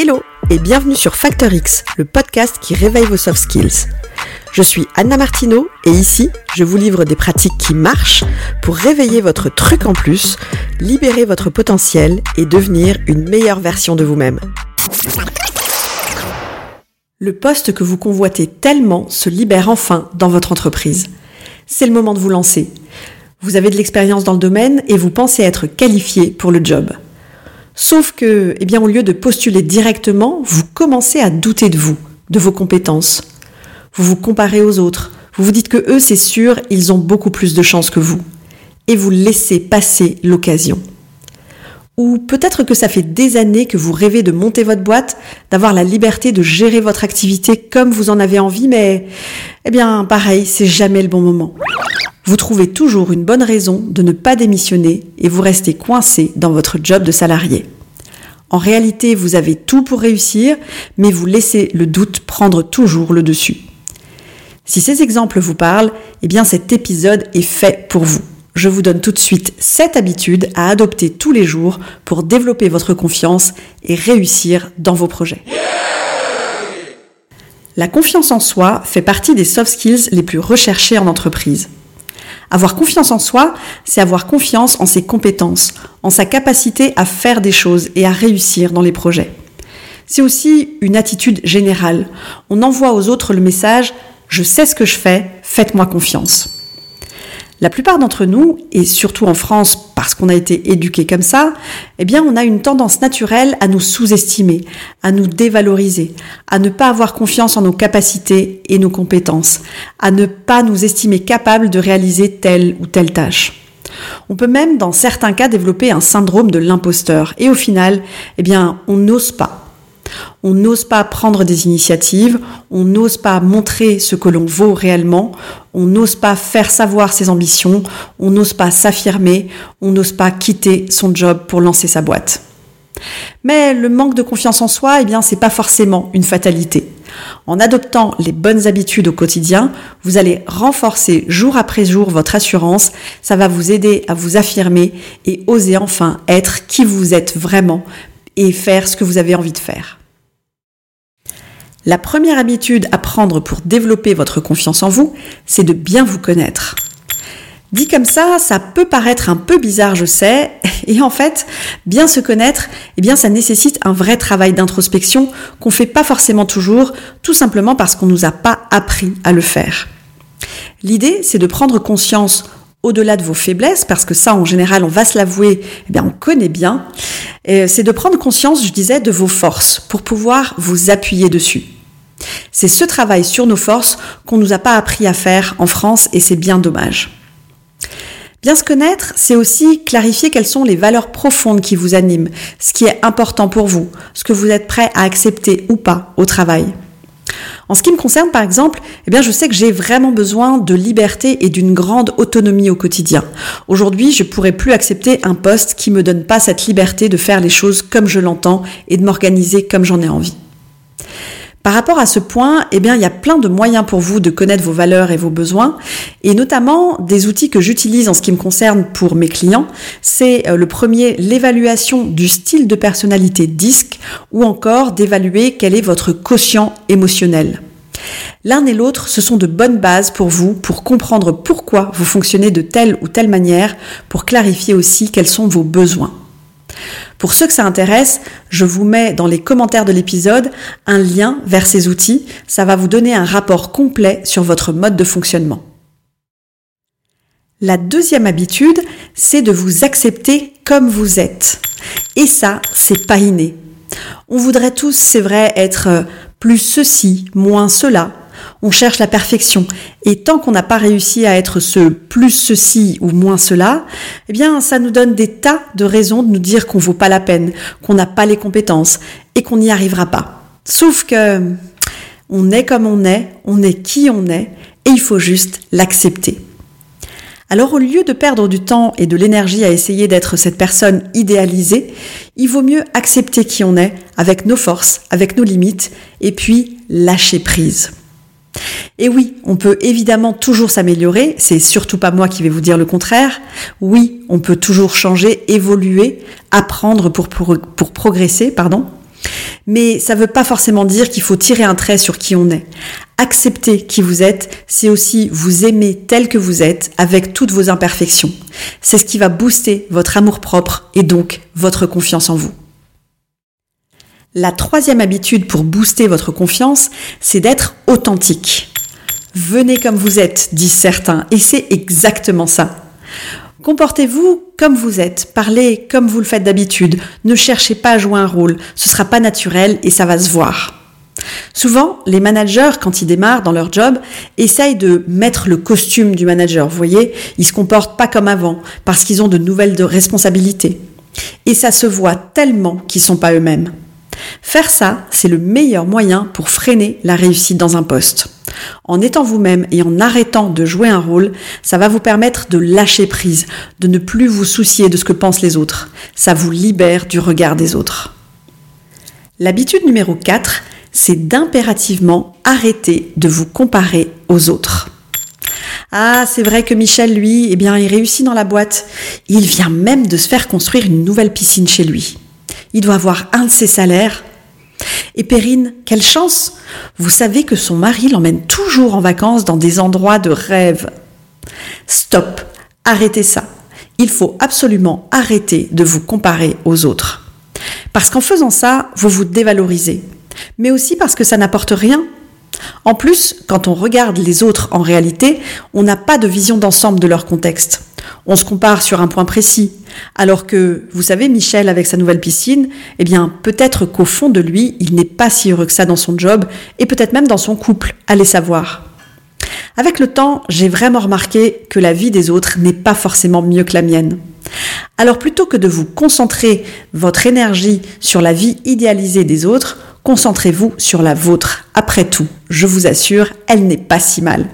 Hello et bienvenue sur Factor X, le podcast qui réveille vos soft skills. Je suis Anna Martineau et ici, je vous livre des pratiques qui marchent pour réveiller votre truc en plus, libérer votre potentiel et devenir une meilleure version de vous-même. Le poste que vous convoitez tellement se libère enfin dans votre entreprise. C'est le moment de vous lancer. Vous avez de l'expérience dans le domaine et vous pensez être qualifié pour le job. Sauf que, eh bien, au lieu de postuler directement, vous commencez à douter de vous, de vos compétences. Vous vous comparez aux autres. Vous vous dites que eux, c'est sûr, ils ont beaucoup plus de chances que vous. Et vous laissez passer l'occasion. Ou peut-être que ça fait des années que vous rêvez de monter votre boîte, d'avoir la liberté de gérer votre activité comme vous en avez envie, mais, eh bien, pareil, c'est jamais le bon moment. Vous trouvez toujours une bonne raison de ne pas démissionner et vous restez coincé dans votre job de salarié. En réalité, vous avez tout pour réussir, mais vous laissez le doute prendre toujours le dessus. Si ces exemples vous parlent, eh bien cet épisode est fait pour vous. Je vous donne tout de suite 7 habitudes à adopter tous les jours pour développer votre confiance et réussir dans vos projets. La confiance en soi fait partie des soft skills les plus recherchés en entreprise. Avoir confiance en soi, c'est avoir confiance en ses compétences, en sa capacité à faire des choses et à réussir dans les projets. C'est aussi une attitude générale. On envoie aux autres le message ⁇ Je sais ce que je fais, faites-moi confiance ⁇ la plupart d'entre nous, et surtout en France parce qu'on a été éduqués comme ça, eh bien on a une tendance naturelle à nous sous-estimer, à nous dévaloriser, à ne pas avoir confiance en nos capacités et nos compétences, à ne pas nous estimer capables de réaliser telle ou telle tâche. On peut même dans certains cas développer un syndrome de l'imposteur et au final, eh bien on n'ose pas on n'ose pas prendre des initiatives, on n'ose pas montrer ce que l'on vaut réellement, on n'ose pas faire savoir ses ambitions, on n'ose pas s'affirmer, on n'ose pas quitter son job pour lancer sa boîte. Mais le manque de confiance en soi, eh bien, c'est pas forcément une fatalité. En adoptant les bonnes habitudes au quotidien, vous allez renforcer jour après jour votre assurance. Ça va vous aider à vous affirmer et oser enfin être qui vous êtes vraiment et faire ce que vous avez envie de faire. La première habitude à prendre pour développer votre confiance en vous, c'est de bien vous connaître. Dit comme ça, ça peut paraître un peu bizarre, je sais, et en fait, bien se connaître, eh bien, ça nécessite un vrai travail d'introspection qu'on fait pas forcément toujours, tout simplement parce qu'on nous a pas appris à le faire. L'idée, c'est de prendre conscience au-delà de vos faiblesses, parce que ça, en général, on va se l'avouer, eh on connaît bien, c'est de prendre conscience, je disais, de vos forces pour pouvoir vous appuyer dessus. C'est ce travail sur nos forces qu'on nous a pas appris à faire en France et c'est bien dommage. Bien se connaître, c'est aussi clarifier quelles sont les valeurs profondes qui vous animent, ce qui est important pour vous, ce que vous êtes prêt à accepter ou pas au travail. En ce qui me concerne, par exemple, eh bien, je sais que j'ai vraiment besoin de liberté et d'une grande autonomie au quotidien. Aujourd'hui, je pourrais plus accepter un poste qui me donne pas cette liberté de faire les choses comme je l'entends et de m'organiser comme j'en ai envie. Par rapport à ce point, eh bien, il y a plein de moyens pour vous de connaître vos valeurs et vos besoins, et notamment des outils que j'utilise en ce qui me concerne pour mes clients. C'est euh, le premier, l'évaluation du style de personnalité DISC, ou encore d'évaluer quel est votre quotient émotionnel. L'un et l'autre, ce sont de bonnes bases pour vous, pour comprendre pourquoi vous fonctionnez de telle ou telle manière, pour clarifier aussi quels sont vos besoins. Pour ceux que ça intéresse, je vous mets dans les commentaires de l'épisode un lien vers ces outils. Ça va vous donner un rapport complet sur votre mode de fonctionnement. La deuxième habitude, c'est de vous accepter comme vous êtes. Et ça, c'est pas inné. On voudrait tous, c'est vrai, être plus ceci, moins cela, on cherche la perfection. Et tant qu'on n'a pas réussi à être ce plus ceci ou moins cela, eh bien, ça nous donne des tas de raisons de nous dire qu'on vaut pas la peine, qu'on n'a pas les compétences et qu'on n'y arrivera pas. Sauf que on est comme on est, on est qui on est et il faut juste l'accepter. Alors au lieu de perdre du temps et de l'énergie à essayer d'être cette personne idéalisée, il vaut mieux accepter qui on est, avec nos forces, avec nos limites, et puis lâcher prise. Et oui, on peut évidemment toujours s'améliorer, c'est surtout pas moi qui vais vous dire le contraire. Oui, on peut toujours changer, évoluer, apprendre pour, progresser, pardon. Mais ça ne veut pas forcément dire qu'il faut tirer un trait sur qui on est. Accepter qui vous êtes, c'est aussi vous aimer tel que vous êtes, avec toutes vos imperfections. C'est ce qui va booster votre amour-propre et donc votre confiance en vous. La troisième habitude pour booster votre confiance, c'est d'être authentique. Venez comme vous êtes, disent certains, et c'est exactement ça. Comportez-vous comme vous êtes, parlez comme vous le faites d'habitude, ne cherchez pas à jouer un rôle, ce sera pas naturel et ça va se voir. Souvent, les managers, quand ils démarrent dans leur job, essayent de mettre le costume du manager. Vous voyez, ils se comportent pas comme avant parce qu'ils ont de nouvelles responsabilités. Et ça se voit tellement qu'ils sont pas eux-mêmes. Faire ça, c'est le meilleur moyen pour freiner la réussite dans un poste. En étant vous-même et en arrêtant de jouer un rôle, ça va vous permettre de lâcher prise, de ne plus vous soucier de ce que pensent les autres. Ça vous libère du regard des autres. L'habitude numéro 4, c'est d'impérativement arrêter de vous comparer aux autres. Ah, c'est vrai que Michel, lui, eh bien, il réussit dans la boîte. Il vient même de se faire construire une nouvelle piscine chez lui. Il doit avoir un de ses salaires. Et Perrine, quelle chance Vous savez que son mari l'emmène toujours en vacances dans des endroits de rêve. Stop, arrêtez ça. Il faut absolument arrêter de vous comparer aux autres. Parce qu'en faisant ça, vous vous dévalorisez. Mais aussi parce que ça n'apporte rien. En plus, quand on regarde les autres en réalité, on n'a pas de vision d'ensemble de leur contexte on se compare sur un point précis. Alors que, vous savez, Michel, avec sa nouvelle piscine, eh bien, peut-être qu'au fond de lui, il n'est pas si heureux que ça dans son job, et peut-être même dans son couple, allez savoir. Avec le temps, j'ai vraiment remarqué que la vie des autres n'est pas forcément mieux que la mienne. Alors plutôt que de vous concentrer votre énergie sur la vie idéalisée des autres, concentrez-vous sur la vôtre. Après tout, je vous assure, elle n'est pas si mal.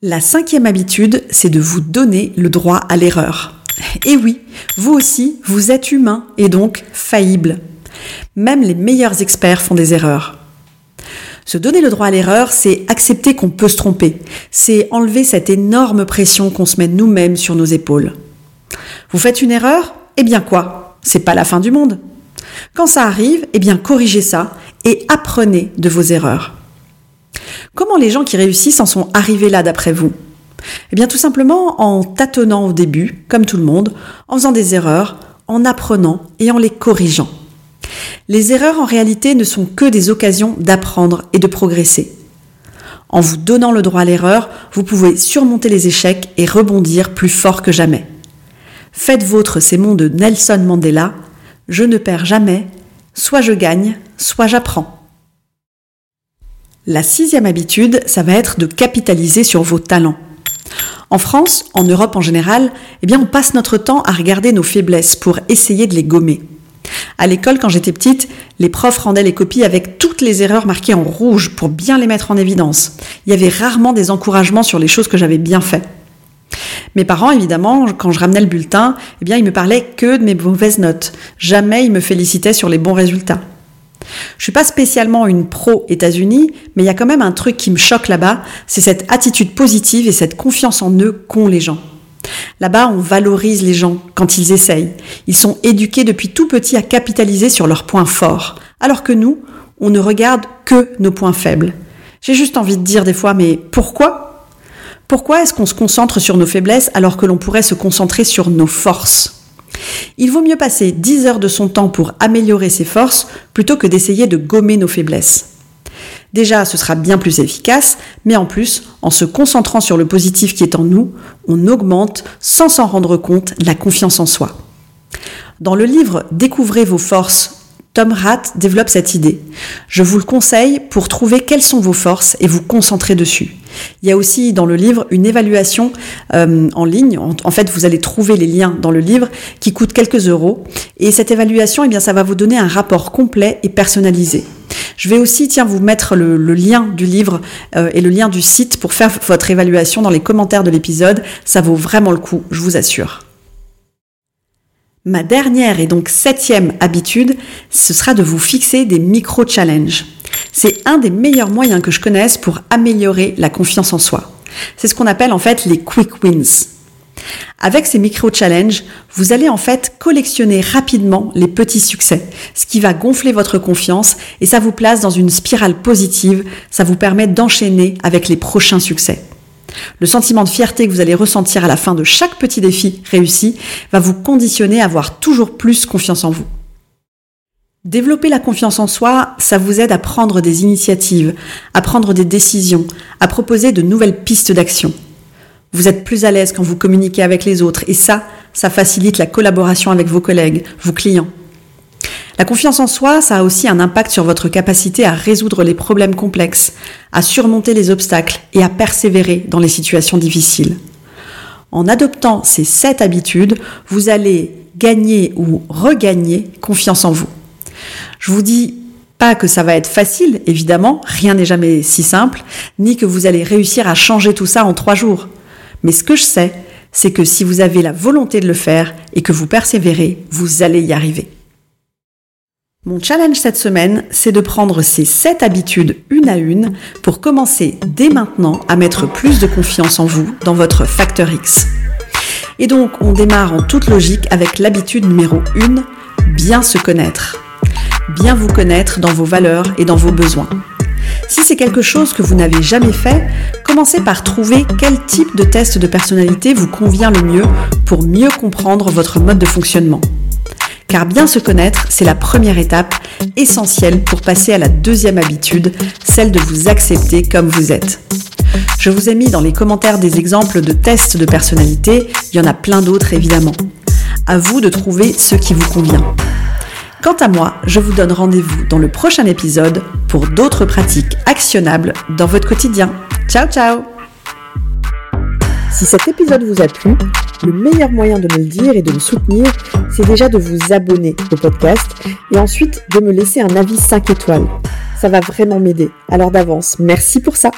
La cinquième habitude, c'est de vous donner le droit à l'erreur. Et oui, vous aussi, vous êtes humain et donc faillible. Même les meilleurs experts font des erreurs. Se donner le droit à l'erreur, c'est accepter qu'on peut se tromper. C'est enlever cette énorme pression qu'on se met nous-mêmes sur nos épaules. Vous faites une erreur? Eh bien quoi? C'est pas la fin du monde. Quand ça arrive, eh bien corrigez ça et apprenez de vos erreurs. Comment les gens qui réussissent en sont arrivés là d'après vous? Eh bien tout simplement en tâtonnant au début, comme tout le monde, en faisant des erreurs, en apprenant et en les corrigeant. Les erreurs en réalité ne sont que des occasions d'apprendre et de progresser. En vous donnant le droit à l'erreur, vous pouvez surmonter les échecs et rebondir plus fort que jamais. Faites vôtre ces mots de Nelson Mandela, Je ne perds jamais, soit je gagne, soit j'apprends. La sixième habitude, ça va être de capitaliser sur vos talents. En France, en Europe en général, eh bien, on passe notre temps à regarder nos faiblesses pour essayer de les gommer. À l'école, quand j'étais petite, les profs rendaient les copies avec toutes les erreurs marquées en rouge pour bien les mettre en évidence. Il y avait rarement des encouragements sur les choses que j'avais bien fait. Mes parents, évidemment, quand je ramenais le bulletin, eh bien, ils me parlaient que de mes mauvaises notes. Jamais ils me félicitaient sur les bons résultats. Je suis pas spécialement une pro États-Unis, mais il y a quand même un truc qui me choque là-bas, c'est cette attitude positive et cette confiance en eux qu'ont les gens. Là-bas, on valorise les gens quand ils essayent. Ils sont éduqués depuis tout petit à capitaliser sur leurs points forts, alors que nous, on ne regarde que nos points faibles. J'ai juste envie de dire des fois, mais pourquoi Pourquoi est-ce qu'on se concentre sur nos faiblesses alors que l'on pourrait se concentrer sur nos forces? Il vaut mieux passer 10 heures de son temps pour améliorer ses forces plutôt que d'essayer de gommer nos faiblesses. Déjà, ce sera bien plus efficace, mais en plus, en se concentrant sur le positif qui est en nous, on augmente, sans s'en rendre compte, la confiance en soi. Dans le livre Découvrez vos forces Tom Rath développe cette idée. Je vous le conseille pour trouver quelles sont vos forces et vous concentrer dessus. Il y a aussi dans le livre une évaluation euh, en ligne. En, fait, vous allez trouver les liens dans le livre qui coûtent quelques euros. Et cette évaluation, eh bien, ça va vous donner un rapport complet et personnalisé. Je vais aussi, tiens, vous mettre le, lien du livre euh, et le lien du site pour faire votre évaluation dans les commentaires de l'épisode. Ça vaut vraiment le coup, je vous assure. Ma dernière et donc septième habitude, ce sera de vous fixer des micro-challenges. C'est un des meilleurs moyens que je connaisse pour améliorer la confiance en soi. C'est ce qu'on appelle en fait les quick wins. Avec ces micro-challenges, vous allez en fait collectionner rapidement les petits succès, ce qui va gonfler votre confiance et ça vous place dans une spirale positive, ça vous permet d'enchaîner avec les prochains succès. Le sentiment de fierté que vous allez ressentir à la fin de chaque petit défi réussi va vous conditionner à avoir toujours plus confiance en vous. Développer la confiance en soi, ça vous aide à prendre des initiatives, à prendre des décisions, à proposer de nouvelles pistes d'action. Vous êtes plus à l'aise quand vous communiquez avec les autres et ça, ça facilite la collaboration avec vos collègues, vos clients. La confiance en soi, ça a aussi un impact sur votre capacité à résoudre les problèmes complexes, à surmonter les obstacles et à persévérer dans les situations difficiles. En adoptant ces sept habitudes, vous allez gagner ou regagner confiance en vous. Je vous dis pas que ça va être facile, évidemment, rien n'est jamais si simple, ni que vous allez réussir à changer tout ça en trois jours. Mais ce que je sais, c'est que si vous avez la volonté de le faire et que vous persévérez, vous allez y arriver. Mon challenge cette semaine, c'est de prendre ces 7 habitudes une à une pour commencer dès maintenant à mettre plus de confiance en vous dans votre facteur X. Et donc, on démarre en toute logique avec l'habitude numéro 1, bien se connaître. Bien vous connaître dans vos valeurs et dans vos besoins. Si c'est quelque chose que vous n'avez jamais fait, commencez par trouver quel type de test de personnalité vous convient le mieux pour mieux comprendre votre mode de fonctionnement. Car bien se connaître, c'est la première étape essentielle pour passer à la deuxième habitude, celle de vous accepter comme vous êtes. Je vous ai mis dans les commentaires des exemples de tests de personnalité, il y en a plein d'autres évidemment. À vous de trouver ce qui vous convient. Quant à moi, je vous donne rendez-vous dans le prochain épisode pour d'autres pratiques actionnables dans votre quotidien. Ciao ciao Si cet épisode vous a plu, le meilleur moyen de me le dire et de me soutenir, c'est déjà de vous abonner au podcast et ensuite de me laisser un avis 5 étoiles. Ça va vraiment m'aider. Alors d'avance, merci pour ça.